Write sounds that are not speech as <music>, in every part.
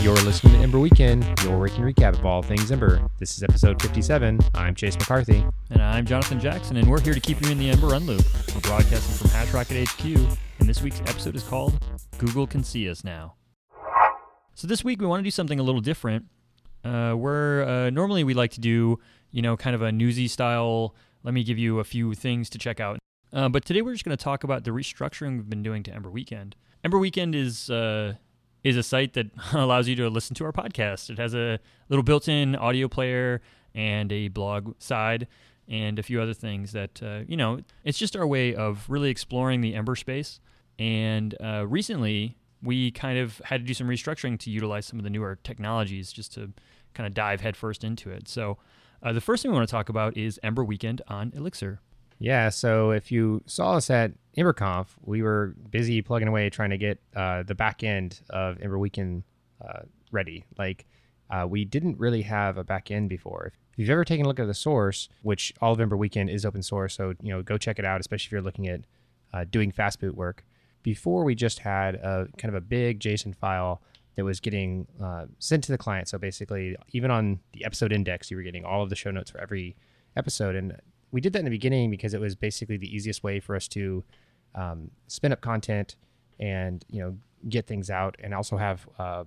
You're listening to Ember Weekend, your weekend recap of all things Ember. This is episode 57. I'm Chase McCarthy. And I'm Jonathan Jackson, and we're here to keep you in the Ember Run Loop. We're broadcasting from Hash Rocket HQ, and this week's episode is called Google Can See Us Now. So this week we want to do something a little different. Uh, we're uh, normally we like to do, you know, kind of a newsy style. Let me give you a few things to check out. Uh, but today we're just going to talk about the restructuring we've been doing to Ember Weekend. Ember Weekend is uh, is a site that <laughs> allows you to listen to our podcast. It has a little built-in audio player and a blog side and a few other things that uh, you know. It's just our way of really exploring the Ember space. And uh, recently, we kind of had to do some restructuring to utilize some of the newer technologies just to kind of dive headfirst into it. So, uh, the first thing we want to talk about is Ember Weekend on Elixir. Yeah, so if you saw us at EmberConf, we were busy plugging away trying to get uh, the back end of Ember Weekend uh, ready. Like, uh, we didn't really have a back end before. If you've ever taken a look at the source, which all of Ember Weekend is open source, so you know go check it out, especially if you're looking at uh, doing fast boot work. Before we just had a kind of a big JSON file that was getting uh, sent to the client. So basically, even on the episode index, you were getting all of the show notes for every episode, and we did that in the beginning because it was basically the easiest way for us to um, spin up content and you know get things out and also have uh,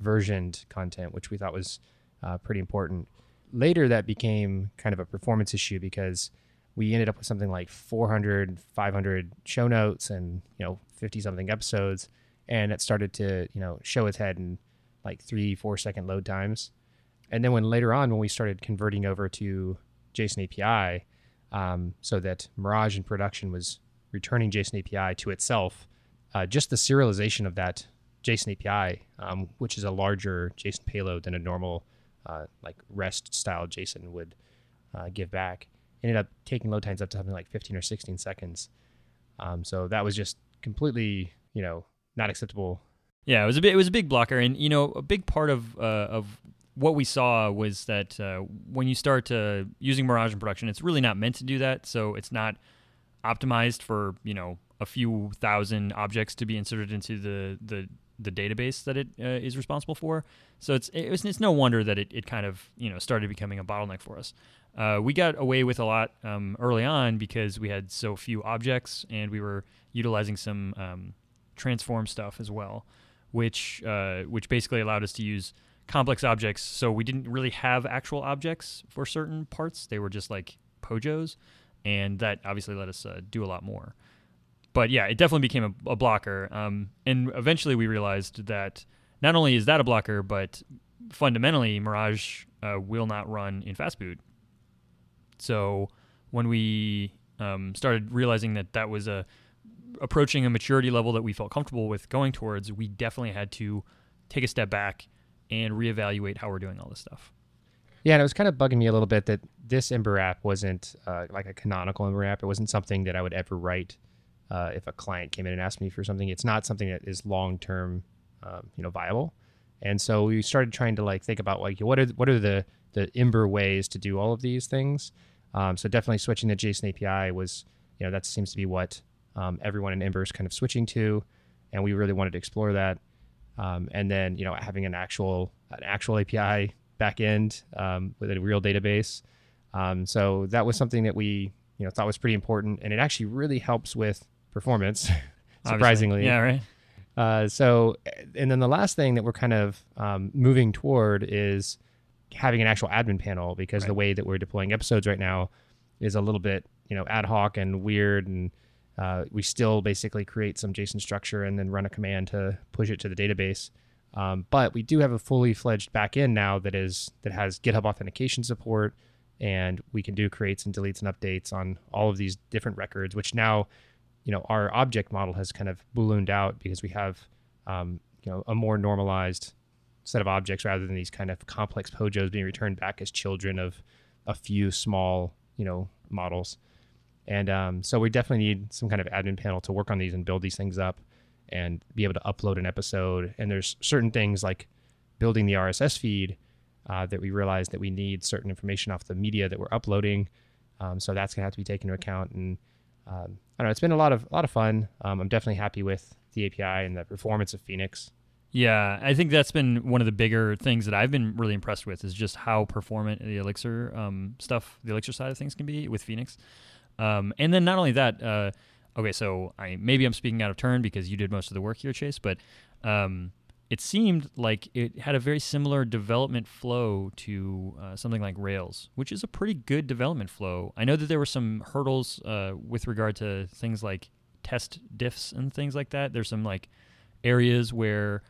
versioned content which we thought was uh, pretty important. Later that became kind of a performance issue because we ended up with something like 400 500 show notes and you know 50 something episodes. And it started to you know show its head in like three four second load times. And then when later on when we started converting over to json api um, so that Mirage in production was returning JSON API to itself. Uh, just the serialization of that JSON API, um, which is a larger JSON payload than a normal uh, like REST style JSON would uh, give back, ended up taking load times up to something like 15 or 16 seconds. Um, so that was just completely, you know, not acceptable. Yeah, it was a bit, it was a big blocker, and you know, a big part of uh, of what we saw was that uh, when you start uh, using Mirage in production, it's really not meant to do that. So it's not optimized for you know a few thousand objects to be inserted into the the, the database that it uh, is responsible for. So it's it's, it's no wonder that it, it kind of you know started becoming a bottleneck for us. Uh, we got away with a lot um, early on because we had so few objects and we were utilizing some um, transform stuff as well, which uh, which basically allowed us to use complex objects. So we didn't really have actual objects for certain parts. They were just like pojos, and that obviously let us uh, do a lot more. But yeah, it definitely became a, a blocker. Um, and eventually we realized that not only is that a blocker, but fundamentally Mirage uh, will not run in fastboot. So when we um, started realizing that that was a approaching a maturity level that we felt comfortable with going towards, we definitely had to take a step back and reevaluate how we're doing all this stuff. Yeah, and it was kind of bugging me a little bit that this Ember app wasn't uh, like a canonical Ember app. It wasn't something that I would ever write uh, if a client came in and asked me for something. It's not something that is long term, um, you know, viable. And so we started trying to like think about like what are what are the the Ember ways to do all of these things. Um, so definitely switching to JSON API was, you know, that seems to be what um, everyone in Ember is kind of switching to, and we really wanted to explore that um, and then you know having an actual an actual API backend um, with a real database. Um, so that was something that we you know thought was pretty important, and it actually really helps with performance. <laughs> surprisingly, yeah, right. Uh, so, and then the last thing that we're kind of um, moving toward is having an actual admin panel because right. the way that we're deploying episodes right now is a little bit you know ad hoc and weird and uh, we still basically create some JSON structure and then run a command to push it to the database. Um, but we do have a fully fledged backend now that is that has GitHub authentication support, and we can do creates and deletes and updates on all of these different records. Which now, you know, our object model has kind of ballooned out because we have, um, you know, a more normalized set of objects rather than these kind of complex pojos being returned back as children of a few small, you know, models. And um, so we definitely need some kind of admin panel to work on these and build these things up and be able to upload an episode. And there's certain things like building the RSS feed uh, that we realize that we need certain information off the media that we're uploading. Um, so that's gonna have to be taken into account. And um, I don't know, it's been a lot of a lot of fun. Um, I'm definitely happy with the API and the performance of Phoenix. Yeah, I think that's been one of the bigger things that I've been really impressed with is just how performant the Elixir um, stuff, the Elixir side of things can be with Phoenix. Um, and then not only that, uh, okay, so I maybe I'm speaking out of turn because you did most of the work here, Chase, but um, it seemed like it had a very similar development flow to uh, something like Rails, which is a pretty good development flow. I know that there were some hurdles uh, with regard to things like test diffs and things like that. There's some like areas where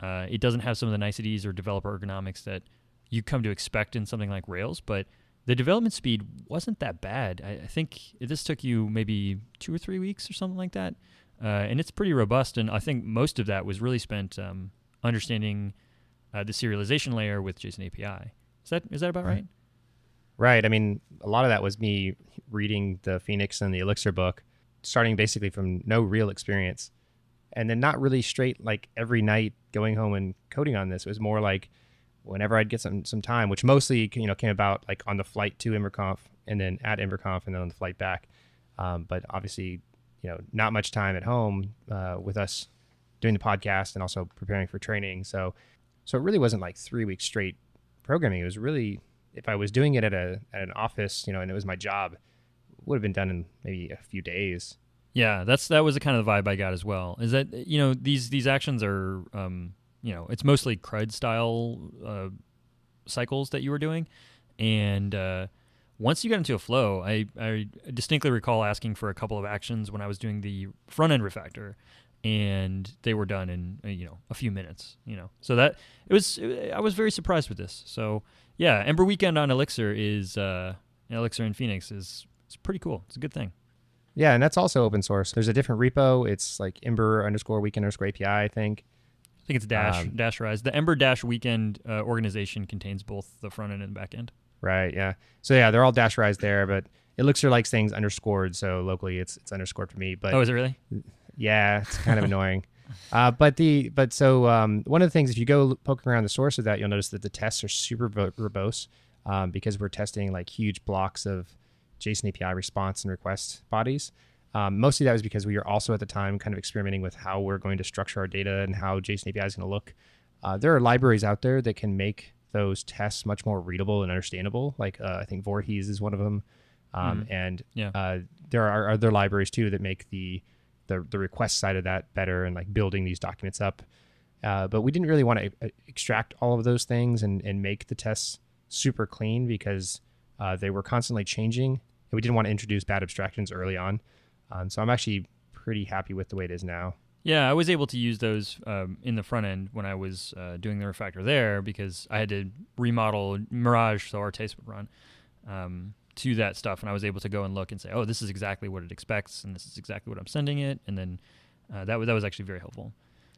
uh, it doesn't have some of the niceties or developer ergonomics that you come to expect in something like Rails, but the development speed wasn't that bad. I, I think this took you maybe two or three weeks or something like that, uh, and it's pretty robust. And I think most of that was really spent um, understanding uh, the serialization layer with JSON API. Is that is that about right? Right. I mean, a lot of that was me reading the Phoenix and the Elixir book, starting basically from no real experience, and then not really straight like every night going home and coding on this. It was more like whenever I'd get some some time, which mostly you know came about like on the flight to EmberConf and then at EmberConf and then on the flight back. Um, but obviously, you know, not much time at home uh, with us doing the podcast and also preparing for training. So, so it really wasn't like three weeks straight programming. It was really if I was doing it at a at an office, you know, and it was my job, would have been done in maybe a few days. Yeah, that's that was the kind of vibe I got as well. Is that you know these these actions are um, you know it's mostly CRUD style uh, cycles that you were doing, and uh, once you got into a flow, I I distinctly recall asking for a couple of actions when I was doing the front end refactor, and they were done in uh, you know a few minutes. You know, so that it was I was very surprised with this. So yeah, Ember Weekend on Elixir is uh, Elixir in Phoenix is it's pretty cool. It's a good thing. Yeah, and that's also open source. There's a different repo. It's like Ember underscore weekend underscore API, I think. I think it's Dash um, dasherized. The Ember Dash Weekend uh, organization contains both the front end and the back end. Right. Yeah. So yeah, they're all dasherized there, but Elixir likes things underscored, so locally it's it's underscored for me. But oh, is it really? Yeah, it's kind of annoying. <laughs> Uh, but the but so um, one of the things if you go poking around the source of that, you'll notice that the tests are super verbose um, because we're testing like huge blocks of JSON API response and request bodies. Um, mostly that was because we were also at the time kind of experimenting with how we're going to structure our data and how JSON API is going to look. Uh, there are libraries out there that can make those tests much more readable and understandable. Like uh, I think Voorhees is one of them, um, mm-hmm. and yeah. uh, there are other libraries too that make the, the the request side of that better and like building these documents up. Uh, but we didn't really want to uh, extract all of those things and, and make the tests super clean because uh, they were constantly changing and we didn't want to introduce bad abstractions early on. Um, so I'm actually pretty happy with the way it is now. Yeah, I was able to use those um, in the front end when I was uh, doing the refactor there because I had to remodel Mirage so our taste would run um, to that stuff, and I was able to go and look and say, "Oh, this is exactly what it expects, and this is exactly what I'm sending it," and then uh, that was that was actually very helpful.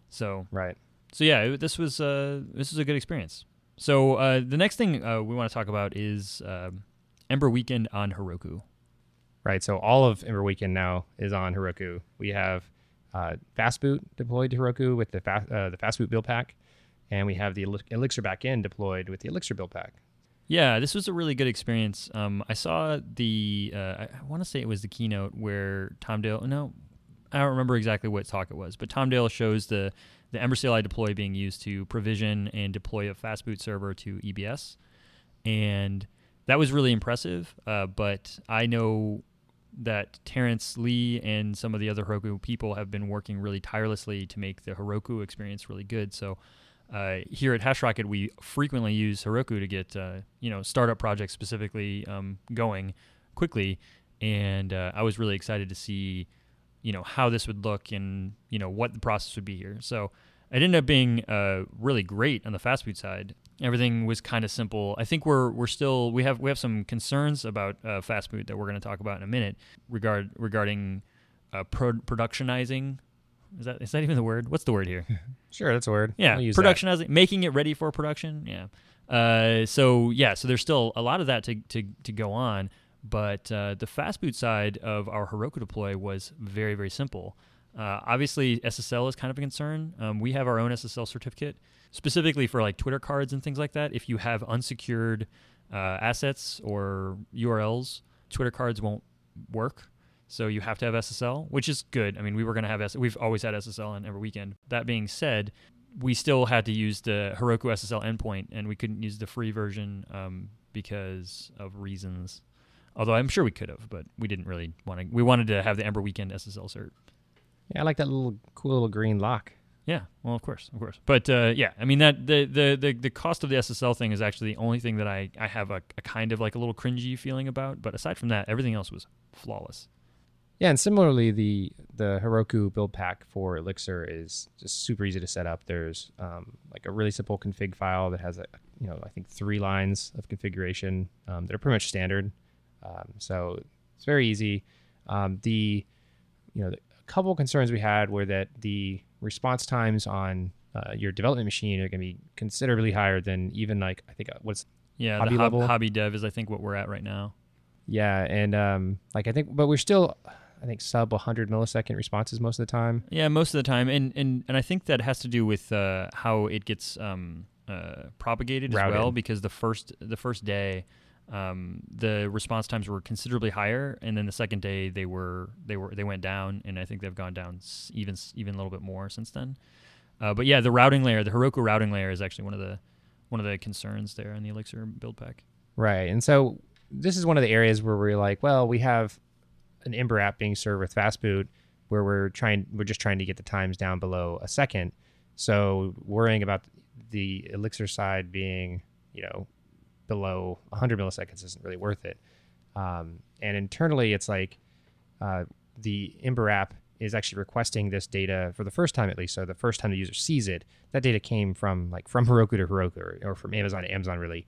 So right, so yeah, it, this was uh, this was a good experience. So uh, the next thing uh, we want to talk about is um, Ember Weekend on Heroku. Right. So all of Ember Weekend now is on Heroku. We have uh, Fastboot deployed to Heroku with the fast, uh, the Fastboot build pack, and we have the Elixir backend deployed with the Elixir build pack. Yeah, this was a really good experience. Um, I saw the uh, I, I want to say it was the keynote where Tom Dale. No, I don't remember exactly what talk it was, but Tom Dale shows the the Ember CLI deploy being used to provision and deploy a Fastboot server to EBS, and that was really impressive. Uh, but I know that Terrence Lee and some of the other Heroku people have been working really tirelessly to make the Heroku experience really good. So uh, here at HashRocket, we frequently use Heroku to get uh, you know startup projects specifically um, going quickly, and uh, I was really excited to see you know how this would look and you know what the process would be here. So it ended up being uh, really great on the Fastboot side everything was kind of simple. I think we're we're still we have we have some concerns about uh, Fastboot that we're going to talk about in a minute regard regarding uh, pro- productionizing. Is that is that even the word? What's the word here? <laughs> sure, that's a word. Yeah, productionizing, that. making it ready for production. Yeah. Uh, so yeah, so there's still a lot of that to to to go on, but uh, the Fastboot side of our Heroku deploy was very very simple. Uh, obviously, SSL is kind of a concern. Um, we have our own SSL certificate specifically for like Twitter cards and things like that. If you have unsecured uh, assets or URLs, Twitter cards won't work. So you have to have SSL, which is good. I mean, we were going to have S- we've always had SSL on Ember Weekend. That being said, we still had to use the Heroku SSL endpoint, and we couldn't use the free version um, because of reasons. Although I'm sure we could have, but we didn't really want to. We wanted to have the Ember Weekend SSL cert. Yeah, I like that little cool little green lock. Yeah, well, of course, of course. But uh, yeah, I mean that the, the the the cost of the SSL thing is actually the only thing that I I have a, a kind of like a little cringy feeling about. But aside from that, everything else was flawless. Yeah, and similarly, the the Heroku build pack for Elixir is just super easy to set up. There's um, like a really simple config file that has a you know I think three lines of configuration um, that are pretty much standard. Um, so it's very easy. Um, the you know the, couple concerns we had were that the response times on uh, your development machine are going to be considerably higher than even like I think uh, what's Yeah, Hobby the hob- hobby dev is I think what we're at right now. yeah, and um, like I think, but we're still I think sub 100 millisecond responses most of the time. Yeah, most of the time, and and and I think that has to do with uh, how it gets um, uh, propagated as well. Because the first the first day, um, the response times were considerably higher, and then the second day they were they were they went down, and I think they've gone down even even a little bit more since then. Uh, but yeah, the routing layer, the Heroku routing layer, is actually one of the one of the concerns there in the Elixir build pack. Right. And so this is one of the areas where we're like, well, we have an Ember app being served with Fastboot where we're trying we're just trying to get the times down below a second. So worrying about the Elixir side being, you know, below 100 milliseconds isn't really worth it. Um, and internally, it's like uh, the Ember app is actually requesting this data for the first time at least. So the first time the user sees it, that data came from like from <laughs> Heroku to Heroku or, or from Amazon to Amazon really.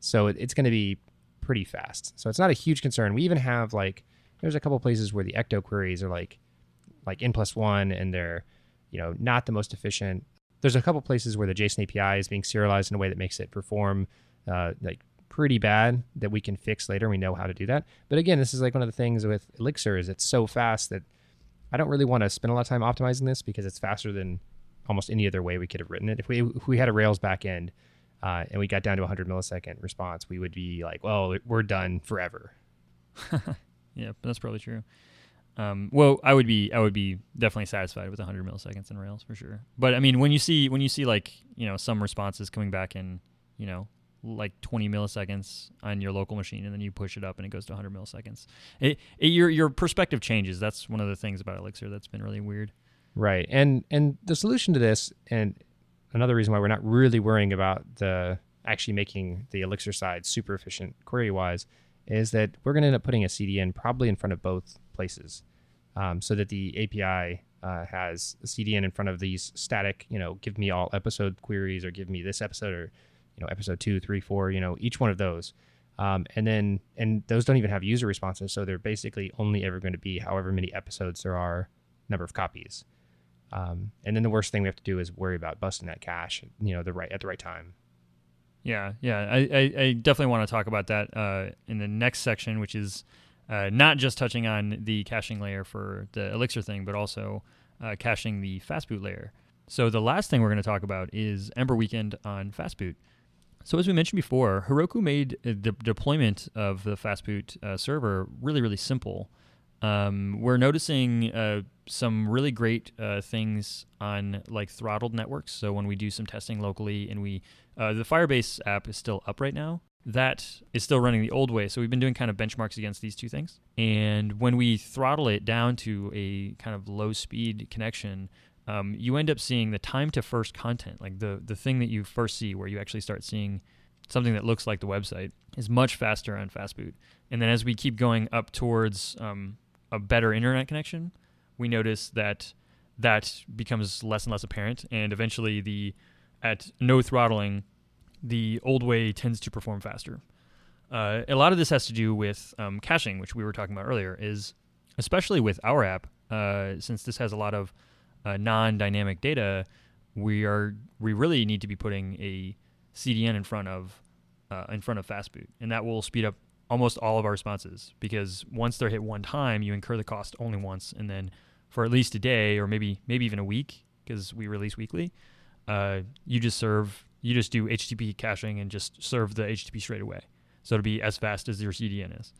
So it, it's going to be pretty fast. So it's not a huge concern. We even have like there's a couple places where the Ecto queries are like like n plus one and they're you know not the most efficient. There's a couple places where the JSON API is being serialized in a way that makes it perform uh, like pretty bad that we can fix later. We know how to do that. But again, this is like one of the things with Elixir is it's so fast that I don't really want to spend a lot of time optimizing this because it's faster than almost any other way we could have written it. If we if we had a Rails backend uh, and we got down to 100 millisecond response, we would be like, well, we're done forever. <laughs> Yeah, that's probably true. Um, well, I would be I would be definitely satisfied with 100 milliseconds in Rails for sure. But I mean, when you see when you see like you know some responses coming back in you know like 20 milliseconds on your local machine, and then you push it up and it goes to 100 milliseconds, it, it, your your perspective changes. That's one of the things about Elixir that's been really weird. Right. And and the solution to this, and another reason why we're not really worrying about the actually making the Elixir side super efficient query wise, is that we're going to end up putting a CDN probably in front of both places, um, so that the API uh, has a CDN in front of these static, you know, give me all episode queries or give me this episode or you know episode two, three, four, you know, each one of those. Um, and then and those don't even have user responses, so they're basically only ever going to be however many episodes there are, number of copies. Um, and then the worst thing we have to do is worry about busting that cache, you know, the right at the right time. Yeah, yeah. I, I, I definitely want to talk about that uh, in the next section, which is uh, not just touching on the caching layer for the Elixir thing, but also uh, caching the Fastboot layer. So the last thing we're going to talk about is Ember Weekend on Fastboot. So as we mentioned before, Heroku made the deployment of the Fastboot uh, server really, really simple. Um, we're noticing uh, some really great uh, things on like throttled networks. So when we do some testing locally, and we uh, the Firebase app is still up right now. That is still running the old way. So we've been doing kind of benchmarks against these two things. And when we throttle it down to a kind of low speed connection, um, you end up seeing the time to first content, like the the thing that you first see, where you actually start seeing something that looks like the website, is much faster on Fastboot. And then as we keep going up towards um, a better internet connection, we notice that that becomes less and less apparent, and eventually the at no throttling, the old way tends to perform faster. Uh, a lot of this has to do with um, caching, which we were talking about earlier. Is especially with our app, uh, since this has a lot of uh, non-dynamic data, we are we really need to be putting a CDN in front of uh, in front of Fastboot, and that will speed up almost all of our responses because once they're hit one time, you incur the cost only once, and then for at least a day or maybe maybe even a week because we release weekly, uh, you just serve you just do HTTP caching and just serve the HTTP straight away, so it'll be as fast as your CDN is.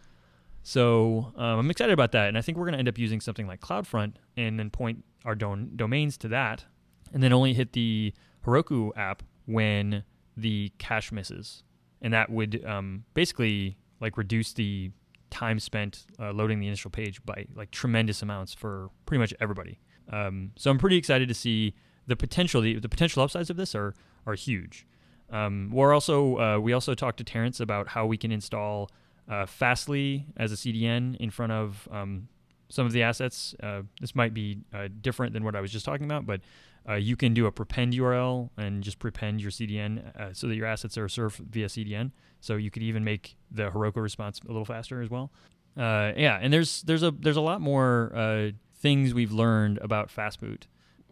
So um, I'm excited about that, and I think we're going to end up using something like CloudFront and then point our don- domains to that, and then only hit the Heroku app when the cache misses, and that would um, basically like reduce the time spent uh, loading the initial page by like tremendous amounts for pretty much everybody. Um, so I'm pretty excited to see the potential. The, the potential upsides of this are are huge. Um, we're also uh, we also talked to Terrence about how we can install uh, Fastly as a CDN in front of um, some of the assets. Uh, this might be uh, different than what I was just talking about, but uh, you can do a prepend URL and just prepend your CDN uh, so that your assets are served via CDN. So you could even make the Heroku response a little faster as well. Uh, yeah, and there's there's a there's a lot more things we've learned about Fastboot.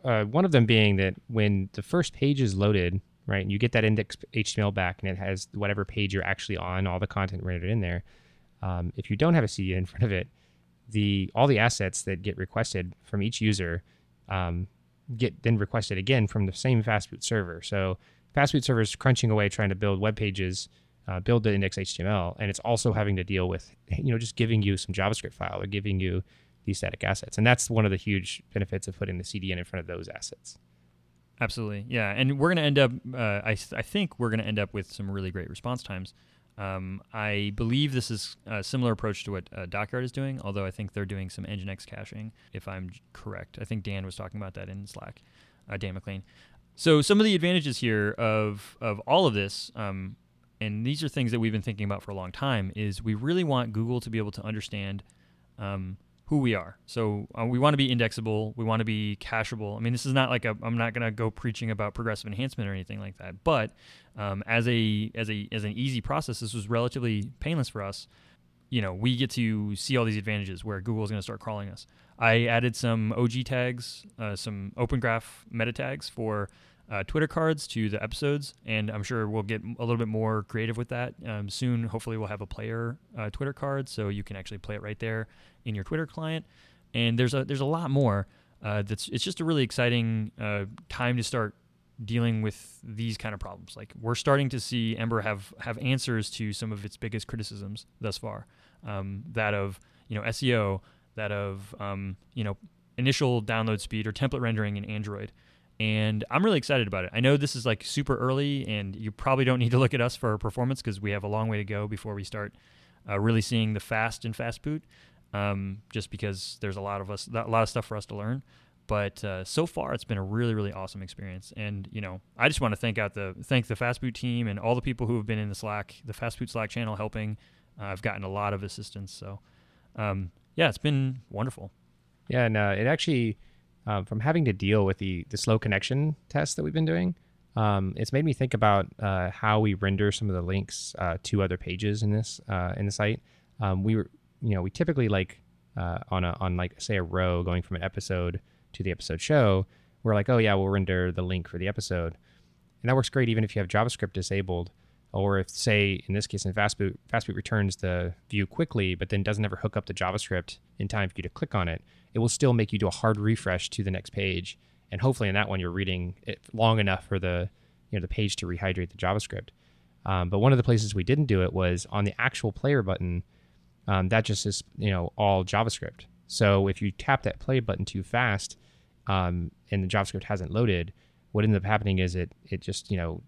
one of them being that when the first page is loaded, right, and you get that index HTML back, and it has whatever page you're actually on, all the content rendered in there. Um, if you don't have a CDN in <laughs> front of it, the all the assets that get requested from each user um, get then requested again from the same fastboot server. So fastboot server is crunching away trying to build web pages, uh, build the index HTML, and it's also having to deal with <laughs> you know just giving you some JavaScript file or giving you these static assets, and that's one of the huge benefits of putting the CDN in front of those assets. Absolutely, yeah, and we're going to end up. Uh, I I think we're going to end up with some really great response times. Um, I believe this is a similar approach to what uh, Dockyard is doing, although I think they're doing some Nginx caching, if I'm correct. I think Dan was talking about that in Slack, uh, Dan McClain. So some of the advantages here of of all of this, um, and these are things that we've been thinking about for a long time, is we really want Google to be able to understand um, who we are. So uh, we want to be indexable. We want to be cacheable. I mean, this is not like a, I'm not going to go preaching about progressive enhancement or anything like that. But um, as a as a as an easy process, this was relatively painless for us. You know, we get to see all these advantages where Google is going to start crawling us. I added some OG tags, uh, some Open Graph meta tags for uh, Twitter cards to the episodes, and I'm sure we'll get a little bit more creative with that um, soon. Hopefully, we'll have a player uh, Twitter card, so you can actually play it right there in your Twitter client. And there's a there's a lot more. Uh, that's it's just a really exciting uh, time to start dealing with these kind of problems. Like we're starting to see Ember have have answers to some of its biggest criticisms thus far. Um, that of you know SEO, that of um, you know initial download speed or template rendering in Android and I'm really excited about it. I know this is like super early, and you probably don't <laughs> need to look at us for performance because we have a long way to go before we start uh, really seeing the fast and fast boot. Um, just because there's a lot of us, a lot of stuff for us to learn. But uh, so far, it's been a really, really awesome experience. And you know, I just want to thank out the thank the Fastboot team and all the people who have been in the Slack, the Fastboot Slack channel, helping. Uh, I've gotten a lot of assistance. So, um, yeah, it's been wonderful. Yeah, and uh, it actually um, from having to deal with the the slow connection test that we've been doing. Um, it's made me think about uh, how we render some of the links uh, to other pages in this uh, in the site. Um, we were, you know, we typically like uh, on a on like say a row going from an episode to the episode show. We're like, oh yeah, we'll render the link for the episode, and that works great even if you have JavaScript disabled, or if say in this case in Fastboot, Fastboot returns the view quickly, but then doesn't ever hook up the JavaScript in time for you to click on it it will still make you do a hard refresh to the next page. And hopefully, in that one, you're reading it long enough for the you know the page to rehydrate the JavaScript. Um, but one of the places we didn't do it was on the actual player button. Um, that just is you know all JavaScript. So if you tap that play button too fast, um, and the JavaScript hasn't loaded, what ends up happening is it it just you know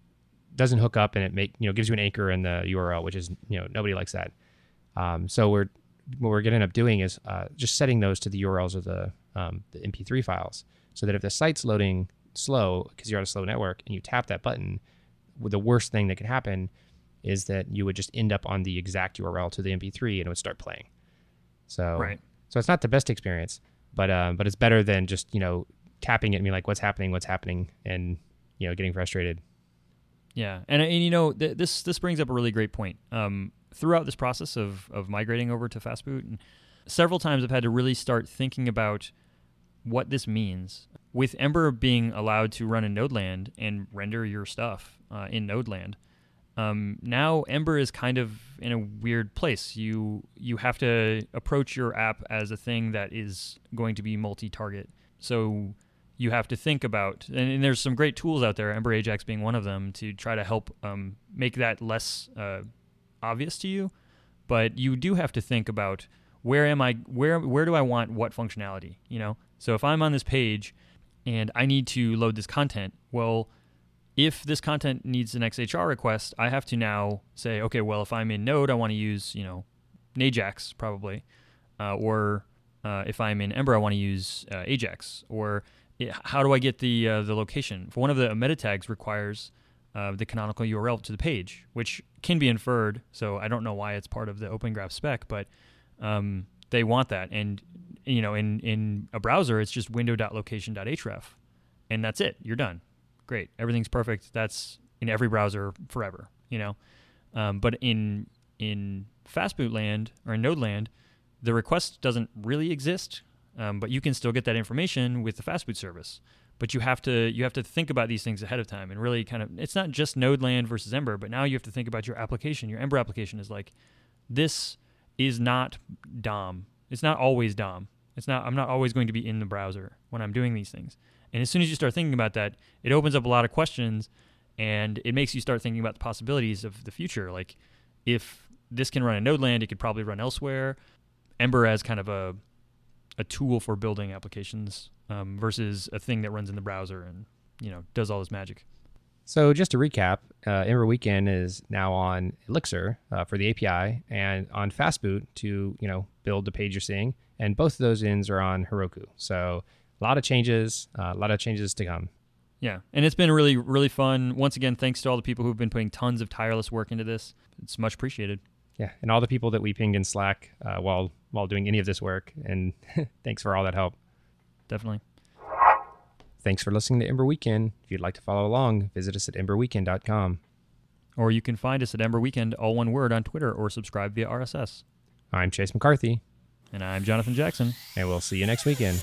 doesn't hook up and it make you know gives you an anchor in the URL, which is you know nobody likes that. Um, so we're what we're going to end up doing is uh, just setting those to the URLs of the, um, the MP3 files so that if the site's loading slow because you're on a slow network and you tap that button, the worst thing that could happen is that you would just end up on the exact URL to the MP3 and it would start playing. So, right. so it's not the best experience, but um, but it's better than just you know tapping it and being like, what's happening, what's happening, and you know getting frustrated. Yeah, and and you know th- this this brings up a really great point. Um, throughout this process of of migrating over to Fastboot, several times I've had to really start thinking about what this means. With Ember being allowed to run in Nodeland and render your stuff uh, in Nodeland, um, now Ember is kind of in a weird place. You you have to approach your app as a thing that is going to be multi-target. So you have to think about, and, and there's some great tools out there, Ember Ajax being one of them, to try to help um, make that less uh, obvious to you, but you do have to think about where am I where where do I want what functionality, you know? So if I'm on this page and I need to load this content, well, if this content needs an XHR request, I have to now say, okay, well, if I'm in Node, I want to use, you know, Najax probably, uh, or uh, if I'm in Ember, I want to use uh, Ajax, or how do I get the uh, the location? For one of the meta tags requires uh, the canonical URL to the page, which can be inferred. So I don't know why it's part of the Open Graph spec, but um, they want that. And you know, in in a browser, it's just window.location.href, and that's it. You're done. Great, everything's perfect. That's in every browser forever. You know, um, but in in fastboot land or in node land, the request doesn't really exist, um, but you can still get that information with the fastboot service. But you have to you have to think about these things ahead of time and really kind of it's not just node land versus ember but now you have to think about your application. Your ember application is like this is not dom it's not always dom it's not i'm not always going to be in the browser when i'm doing these things. And as soon as you start thinking about that it opens up a lot of questions and it makes you start thinking about the possibilities of the future. Like if this can run in node land it could probably run elsewhere. Ember as kind of a a tool for building applications um, versus a thing that runs in the browser and you know does all this magic. So just to recap, uh, Ember Weekend is now on Elixir uh, for the API and on Fastboot to you know build the page you're seeing, and both of those ins are on Heroku. So a lot of changes, uh, a lot of changes to come. Yeah, and it's been really really fun. Once again, thanks to all the people who've been putting tons of tireless work into this. It's much appreciated yeah, and all the people that we pinged in Slack uh, while while doing any of this work. And <laughs> thanks for all that help. Definitely. Thanks for listening to Ember Weekend. If you'd like to follow along, visit us at emberweekend.com. Or you can find us at Ember Weekend, all one word, on Twitter or subscribe via RSS. I'm Chase McCarthy. And I'm Jonathan Jackson. And we'll see you next weekend.